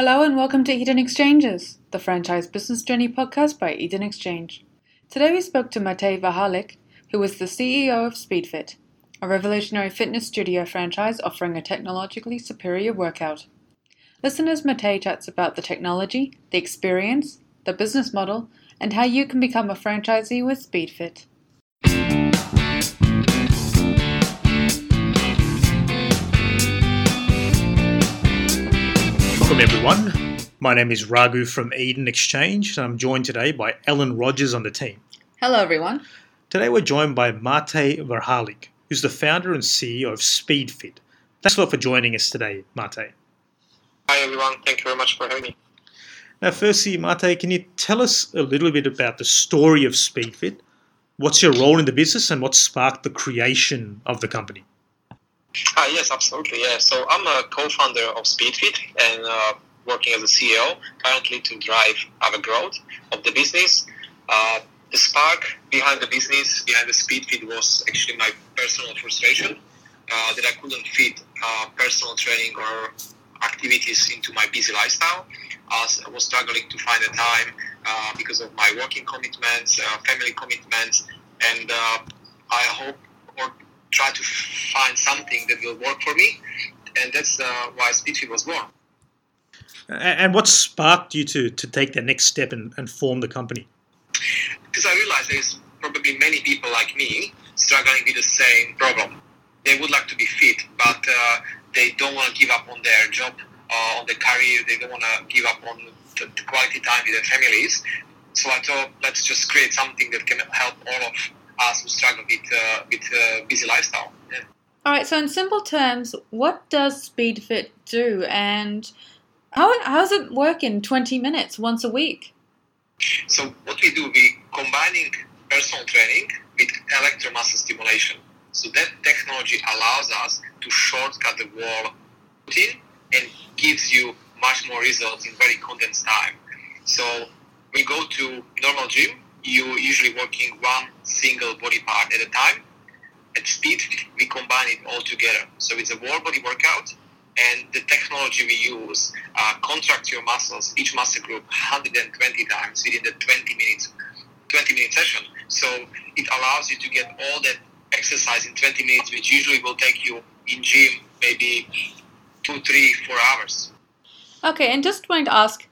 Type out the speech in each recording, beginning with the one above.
Hello and welcome to Eden Exchanges, the franchise business journey podcast by Eden Exchange. Today we spoke to Matej Vahalik, who is the CEO of SpeedFit, a revolutionary fitness studio franchise offering a technologically superior workout. Listen as Matej chats about the technology, the experience, the business model, and how you can become a franchisee with SpeedFit. Welcome, everyone. My name is Raghu from Eden Exchange, and I'm joined today by Ellen Rogers on the team. Hello, everyone. Today, we're joined by Matej Vahalik, who's the founder and CEO of SpeedFit. Thanks a lot for joining us today, Matej. Hi, everyone. Thank you very much for having me. Now, firstly, Matej, can you tell us a little bit about the story of SpeedFit? What's your role in the business, and what sparked the creation of the company? Ah, yes, absolutely. Yeah. So I'm a co-founder of SpeedFit and uh, working as a CEO currently to drive our growth of the business. Uh, the spark behind the business, behind the SpeedFit, was actually my personal frustration uh, that I couldn't fit uh, personal training or activities into my busy lifestyle. As I was struggling to find the time uh, because of my working commitments, uh, family commitments, and I hope or try to find something that will work for me, and that's uh, why SpeedFit was born. And what sparked you to, to take the next step and, and form the company? Because I realized there's probably many people like me struggling with the same problem. They would like to be fit, but uh, they don't want to give up on their job, uh, on their career. They don't want to give up on the, the quality time with their families. So I thought, let's just create something that can help all of us who struggle with uh, with uh, busy lifestyle. Yeah. All right. So, in simple terms, what does SpeedFit do, and how how does it work in twenty minutes once a week? So, what we do, we combining personal training with electromuscle stimulation. So that technology allows us to shortcut the wall routine and gives you much more results in very condensed time. So we go to normal gym, you usually working one single body part at a time. At speed, we combine it all together. So it's a whole body workout, and the technology we use uh, contracts your muscles, each muscle group, 120 times within the 20 minutes, 20 minute session. So it allows you to get all that exercise in 20 minutes, which usually will take you in gym maybe two, three, four hours. Okay, and just want to ask,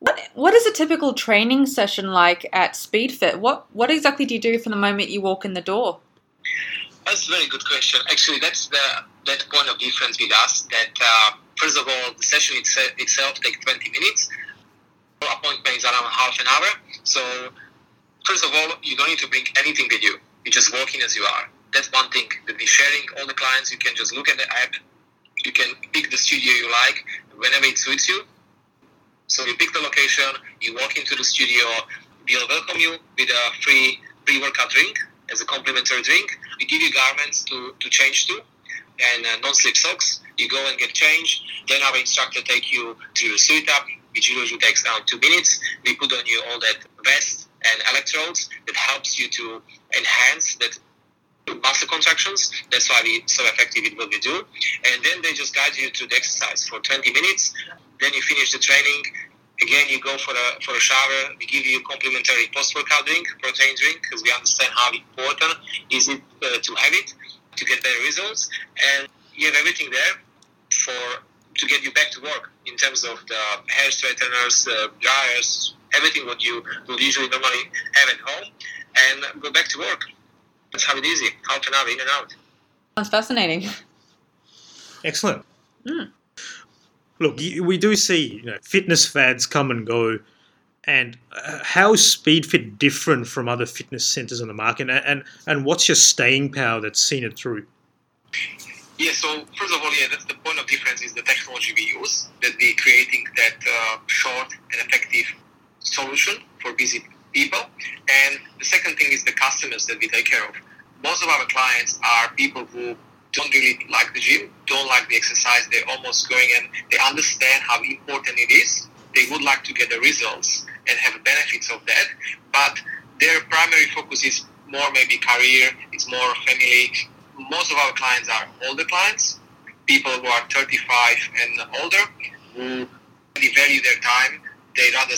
what what is a typical training session like at SpeedFit? What what exactly do you do from the moment you walk in the door? That's a very good question. Actually, that's the that point of difference with us. That uh, first of all, the session itself, takes 20 minutes. Our appointment is around half an hour. So first of all, you don't need to bring anything with you. You just walk in as you are. That's one thing that we're sharing. All the clients, you can just look at the app. You can pick the studio you like whenever it suits you so you pick the location, you walk into the studio, we'll welcome you with a free pre-workout drink as a complimentary drink. We give you garments to, to change to and uh, non-slip socks. You go and get changed. Then our instructor take you to your suit up, which usually takes around two minutes. We put on you all that vest and electrodes that helps you to enhance that muscle contractions. That's why we so effective in what we do. And then they just guide you through the exercise for 20 minutes. Then you finish the training. Again, you go for a for a shower. We give you a complimentary post-workout drink, protein drink, because we understand how important is it uh, to have it to get better results. And you have everything there for to get you back to work in terms of the hair straighteners, uh, dryers, everything what you would usually normally have at home, and go back to work. Let's have it easy. Half an hour in and out. Sounds fascinating. Excellent. Mm. Look, we do see you know, fitness fads come and go. And uh, how is SpeedFit different from other fitness centers on the market? And, and, and what's your staying power that's seen it through? Yeah, so first of all, yeah, that's the point of difference is the technology we use, that we're creating that uh, short and effective solution for busy people. And the second thing is the customers that we take care of. Most of our clients are people who don't really like the gym, don't like the exercise. They're almost going and they understand how important it is. They would like to get the results and have benefits of that, but their primary focus is more maybe career, it's more family. Most of our clients are older clients, people who are 35 and older, who very value their time. They rather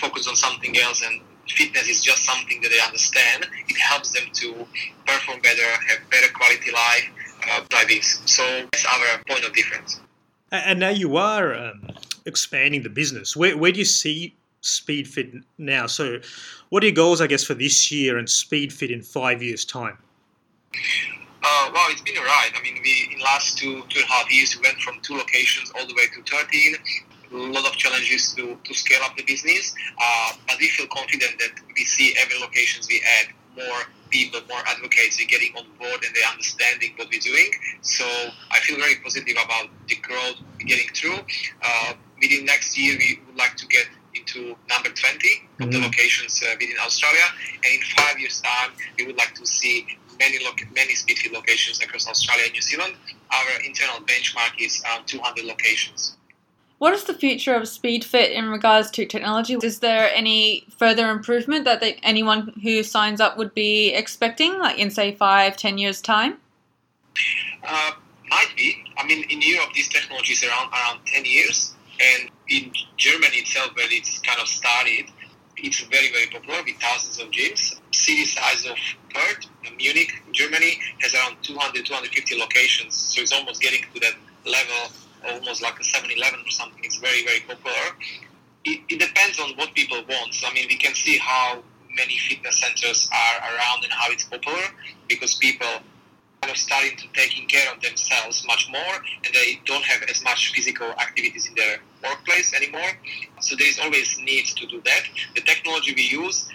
focus on something else, and fitness is just something that they understand. It helps them to perform better, have better quality life, uh. So that's our point of difference. And now you are um, expanding the business. Where, where do you see SpeedFit now? So, what are your goals, I guess, for this year and SpeedFit in five years' time? Uh, well, it's been a ride. I mean, we in last two two and a half years we went from two locations all the way to thirteen. A lot of challenges to, to scale up the business, uh, but we feel confident that we see every locations we add more people, more advocates are getting on board and they're understanding what we're doing. So I feel very positive about the growth getting through. Uh, within next year, we would like to get into number 20 mm-hmm. of the mm-hmm. locations uh, within Australia. And in five years' time, we would like to see many lo- many Speedfit locations across Australia and New Zealand. Our internal benchmark is um, 200 locations. What is the future of SpeedFit in regards to technology? Is there any further improvement that they, anyone who signs up would be expecting, like in say five, ten years' time? Uh, might be. I mean, in Europe, this technology is around around ten years, and in Germany itself, where it's kind of started, it's very very popular with thousands of gyms. City size of Perth, Munich, Germany has around 200, 250 locations, so it's almost getting to that level almost like a 7-Eleven or something. It's very, very popular. It, it depends on what people want. So, I mean, we can see how many fitness centers are around and how it's popular because people are starting to taking care of themselves much more and they don't have as much physical activities in their workplace anymore. So there is always need to do that. The technology we use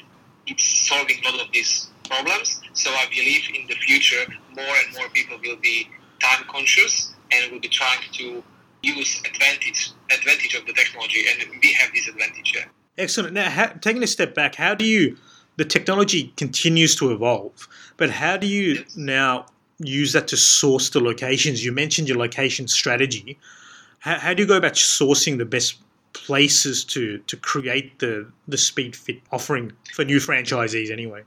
it's solving a lot of these problems. So I believe in the future more and more people will be time conscious and will be trying to use advantage advantage of the technology, and we have this advantage. Yeah. Excellent. Now, how, taking a step back, how do you? The technology continues to evolve, but how do you yes. now use that to source the locations? You mentioned your location strategy. How, how do you go about sourcing the best places to to create the the speed fit offering for new franchisees anyway?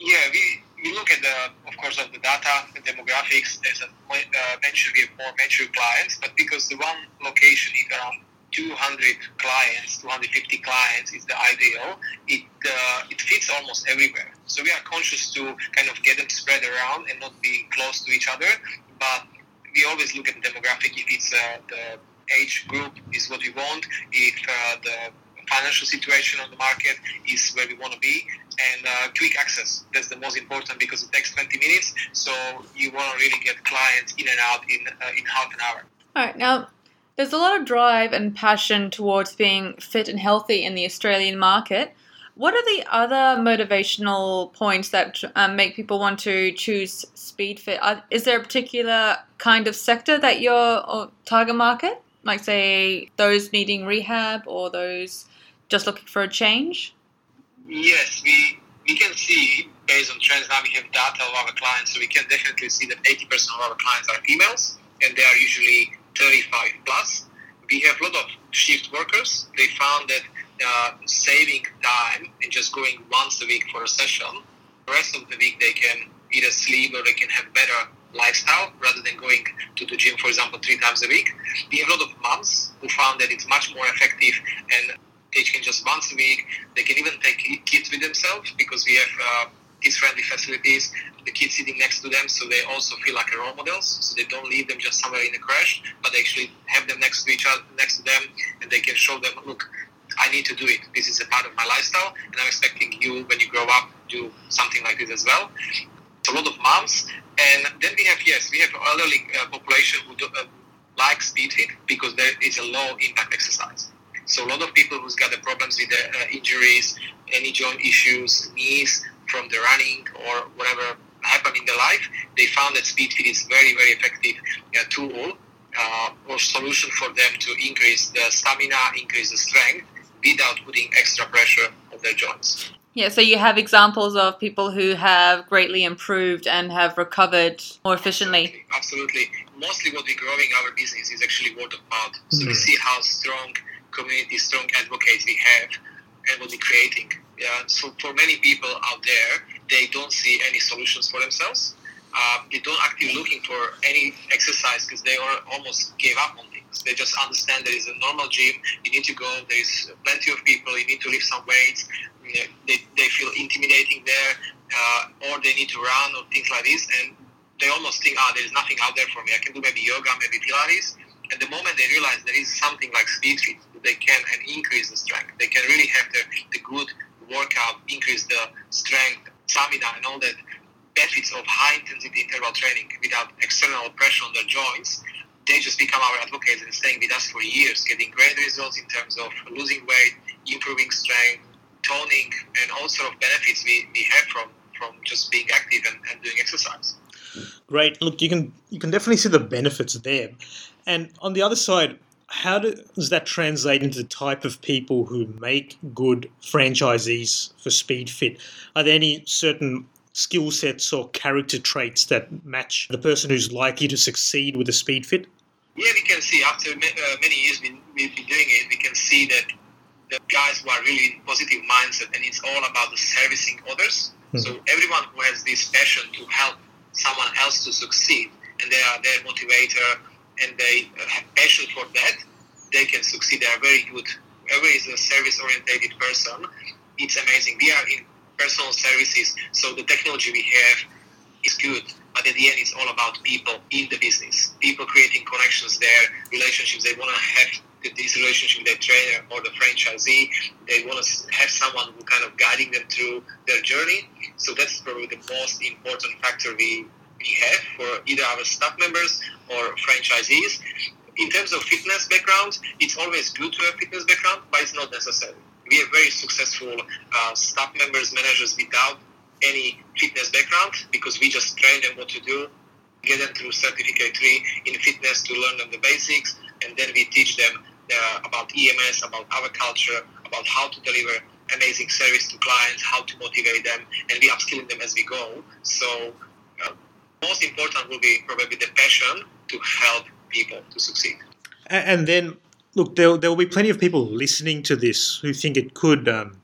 Yeah, we we look at the, of course, of the data, the demographics. There's a uh, mature, we have more mature clients, but because the one location is around 200 clients, 250 clients is the ideal. It uh, it fits almost everywhere. So we are conscious to kind of get them spread around and not be close to each other. But we always look at the demographic. If it's uh, the age group is what we want. If uh, the financial situation on the market is where we want to be. And uh, quick access that's the most important because it takes 20 minutes. So you want to really get clients in and out in, uh, in half an hour. All right. Now there's a lot of drive and passion towards being fit and healthy in the australian market. What are the other motivational points that um, make people want to choose SpeedFit? Is there a particular kind of sector that your target market, like say those needing rehab or those just looking for a change? Yes, we we can see based on trends now we have data of our clients, so we can definitely see that 80% of our clients are females, and they are usually 35 plus. We have a lot of shift workers. They found that uh, saving time and just going once a week for a session, the rest of the week they can either sleep or they can have better lifestyle rather than going to the gym, for example, three times a week. We have a lot of moms who found that it's much more effective and can just once a week. They can even take kids with themselves because we have uh, kids-friendly facilities. The kids sitting next to them, so they also feel like role models. So they don't leave them just somewhere in a crash, but they actually have them next to each other, next to them, and they can show them, look, I need to do it. This is a part of my lifestyle, and I'm expecting you, when you grow up, do something like this as well. It's a lot of moms, and then we have yes, we have elderly uh, population who do, uh, like speed because there is a low impact exercise. So a lot of people who's got the problems with the uh, injuries, any joint issues, knees from the running or whatever happened in their life, they found that SpeedFit is very, very effective uh, tool uh, or solution for them to increase the stamina, increase the strength without putting extra pressure on their joints. Yeah, so you have examples of people who have greatly improved and have recovered more efficiently. Absolutely. Absolutely. Mostly what we're growing our business is actually word of mouth. So mm-hmm. we see how strong community, strong advocates we have and what we're creating. Yeah, so for many people out there, they don't see any solutions for themselves. Uh, they don't actively looking for any exercise because they are, almost gave up on it. They just understand there is a normal gym. You need to go. There is plenty of people. You need to lift some weights. They, they feel intimidating there, uh, or they need to run or things like this, and they almost think, ah, oh, there is nothing out there for me. I can do maybe yoga, maybe Pilates. And the moment they realize there is something like speed fit, they can increase the strength. They can really have the, the good workout, increase the strength, stamina, and all that benefits of high intensity interval training without external pressure on their joints, they just become our advocates and staying with us for years, getting great results in terms of losing weight, improving strength, toning, and all sort of benefits we, we have from, from just being active and, and doing exercise. Great. Look, you can you can definitely see the benefits there. And on the other side, how does that translate into the type of people who make good franchisees for SpeedFit? Are there any certain skill sets or character traits that match the person who's likely to succeed with a speed fit? Yeah, we can see after uh, many years we've been doing it, we can see that the guys who are really in positive mindset and it's all about the servicing others. Mm-hmm. So everyone who has this passion to help someone else to succeed and they are their motivator and they have passion for that, they can succeed. They are very good. Whoever is a service oriented person, it's amazing. We are in personal services. So the technology we have is good, but at the end, it's all about people in the business. People creating connections there, relationships. They want to have this relationship with their trainer or the franchisee. They want to have someone who kind of guiding them through their journey. So that's probably the most important factor we we have for either our staff members or franchisees. In terms of fitness background, it's always good to have fitness background, but it's not necessary we have very successful uh, staff members, managers without any fitness background because we just train them what to do, get them through certificate three in fitness to learn them the basics, and then we teach them uh, about EMS, about our culture, about how to deliver amazing service to clients, how to motivate them, and we upskilling them as we go. So most important will be probably the passion to help people to succeed. And then look, there will be plenty of people listening to this who think it could, um,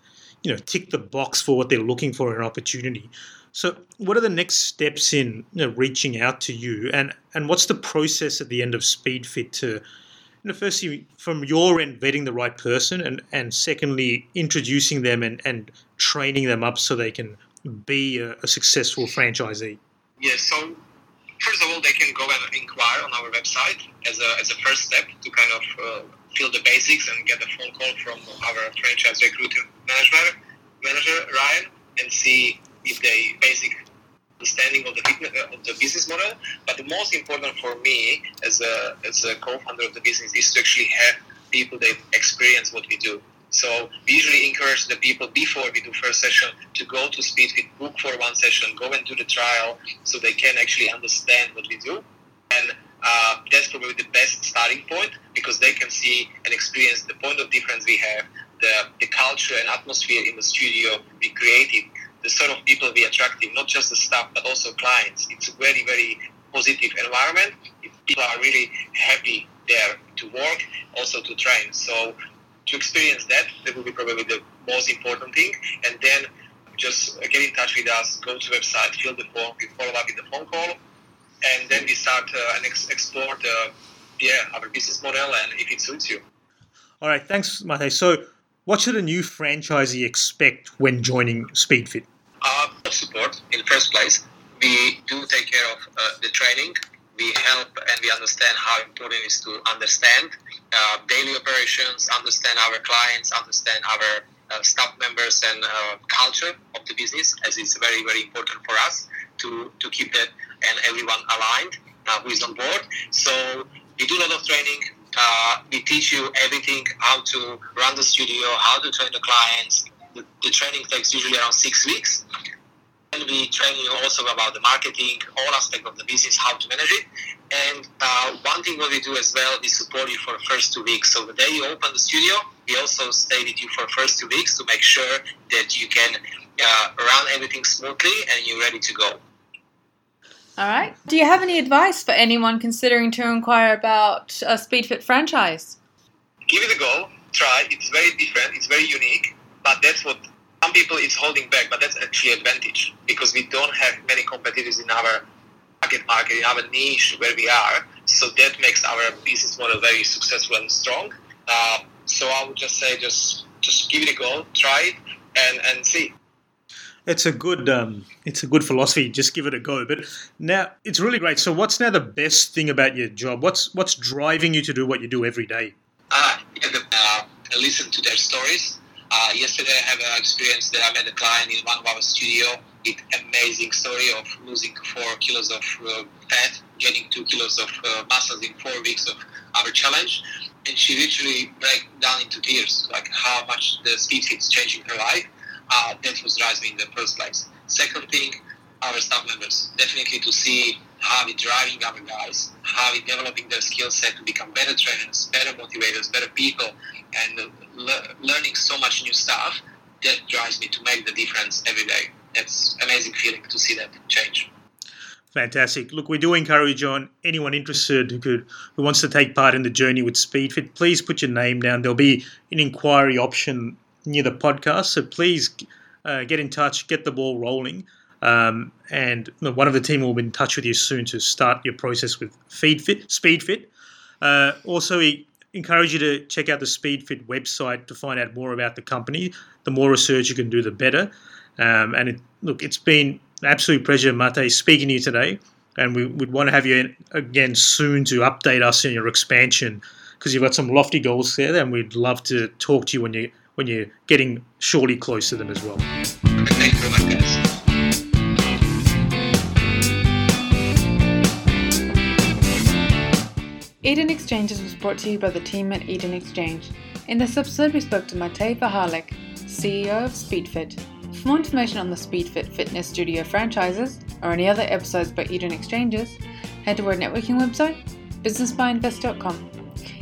you know, tick the box for what they're looking for in an opportunity. So, what are the next steps in you know, reaching out to you, and and what's the process at the end of SpeedFit to, you know, firstly from your end vetting the right person, and and secondly introducing them and and training them up so they can be a, a successful franchisee. Yeah. So first of all, they can go and inquire on our website as a as a first step to kind of uh, fill the basics and get a phone call from our franchise recruiting manager, manager Ryan, and see if they basic understanding of the uh, of the business model. But the most important for me as a as a co-founder of the business is to actually have people that experience what we do. So we usually encourage the people before we do first session to go to SpeedFit, book for one session, go and do the trial, so they can actually understand what we do. And uh, that's probably the best starting point because they can see and experience the point of difference we have, the, the culture and atmosphere in the studio we created, the sort of people we attracted, not just the staff but also clients. It's a very, very positive environment. People are really happy there to work, also to train. So to experience that, that will be probably the most important thing. And then just get in touch with us, go to the website, fill the form, we follow up with the phone call, and then we start uh, and ex- explore the yeah our business model and if it suits you. All right, thanks, Mate. So, what should a new franchisee expect when joining SpeedFit? Uh, support in the first place. We do take care of uh, the training. We help and we understand how important it is to understand uh, daily operations, understand our clients, understand our uh, staff members and uh, culture of the business, as it's very, very important for us to, to keep that and everyone aligned uh, who is on board. So we do a lot of training. Uh, we teach you everything, how to run the studio, how to train the clients. The, the training takes usually around six weeks. And we train you also about the marketing, all aspect of the business, how to manage it. And uh, one thing what we do as well, we support you for the first two weeks. So the day you open the studio, we also stay with you for the first two weeks to make sure that you can uh, run everything smoothly and you're ready to go. All right. Do you have any advice for anyone considering to inquire about a SpeedFit franchise? Give it a go. Try. It's very different. It's very unique. But that's what some people is holding back. But that's actually an advantage because we don't have many competitors in our target market, in our niche where we are. So that makes our business model very successful and strong. Uh, so I would just say, just just give it a go, try it, and and see. It's a good um, it's a good philosophy. Just give it a go. But now it's really great. So what's now the best thing about your job? What's what's driving you to do what you do every day? Uh, yeah, the, uh, listen to their stories. Uh, yesterday, I have an experience that I met a client in one of our studio with amazing story of losing four kilos of uh, fat, getting two kilos of uh, muscles in four weeks of our challenge, and she literally broke down into tears, like how much the speed fit's changing her life uh, that was driving in the first place. Second thing, our staff members. Definitely to see how we driving our guys, how we developing their skill set to become better trainers, better motivators, better people, and le- learning so much new stuff. That drives me to make the difference every day. That's amazing feeling to see that change. Fantastic. Look, we do encourage on anyone interested who could who wants to take part in the journey with SpeedFit. Please put your name down. There'll be an inquiry option near the podcast. So please uh, get in touch, get the ball rolling. Um, and one of the team will be in touch with you soon to start your process with FeedFit, SpeedFit. Uh, also, we encourage you to check out the SpeedFit website to find out more about the company. The more research you can do, the better. Um, and it, look, it's been an absolute pleasure, Mate, speaking to you today. And we would want to have you again soon to update us in your expansion because you've got some lofty goals there, and we'd love to talk to you when you when you're getting surely close to them as well. Very much, guys. Eden Exchanges was brought to you by the team at Eden Exchange. In this episode, we spoke to Matej Vahalik, CEO of SpeedFit. For more information on the SpeedFit Fitness Studio franchises or any other episodes by Eden Exchanges, head to our networking website, businessbyinvest.com.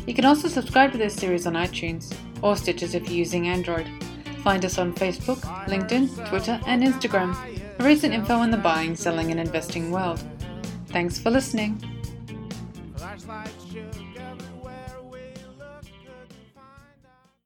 You can also subscribe to this series on iTunes or Stitcher if you're using Android. Find us on Facebook, LinkedIn, Twitter, and Instagram for recent info in the buying, selling, and investing world. Thanks for listening.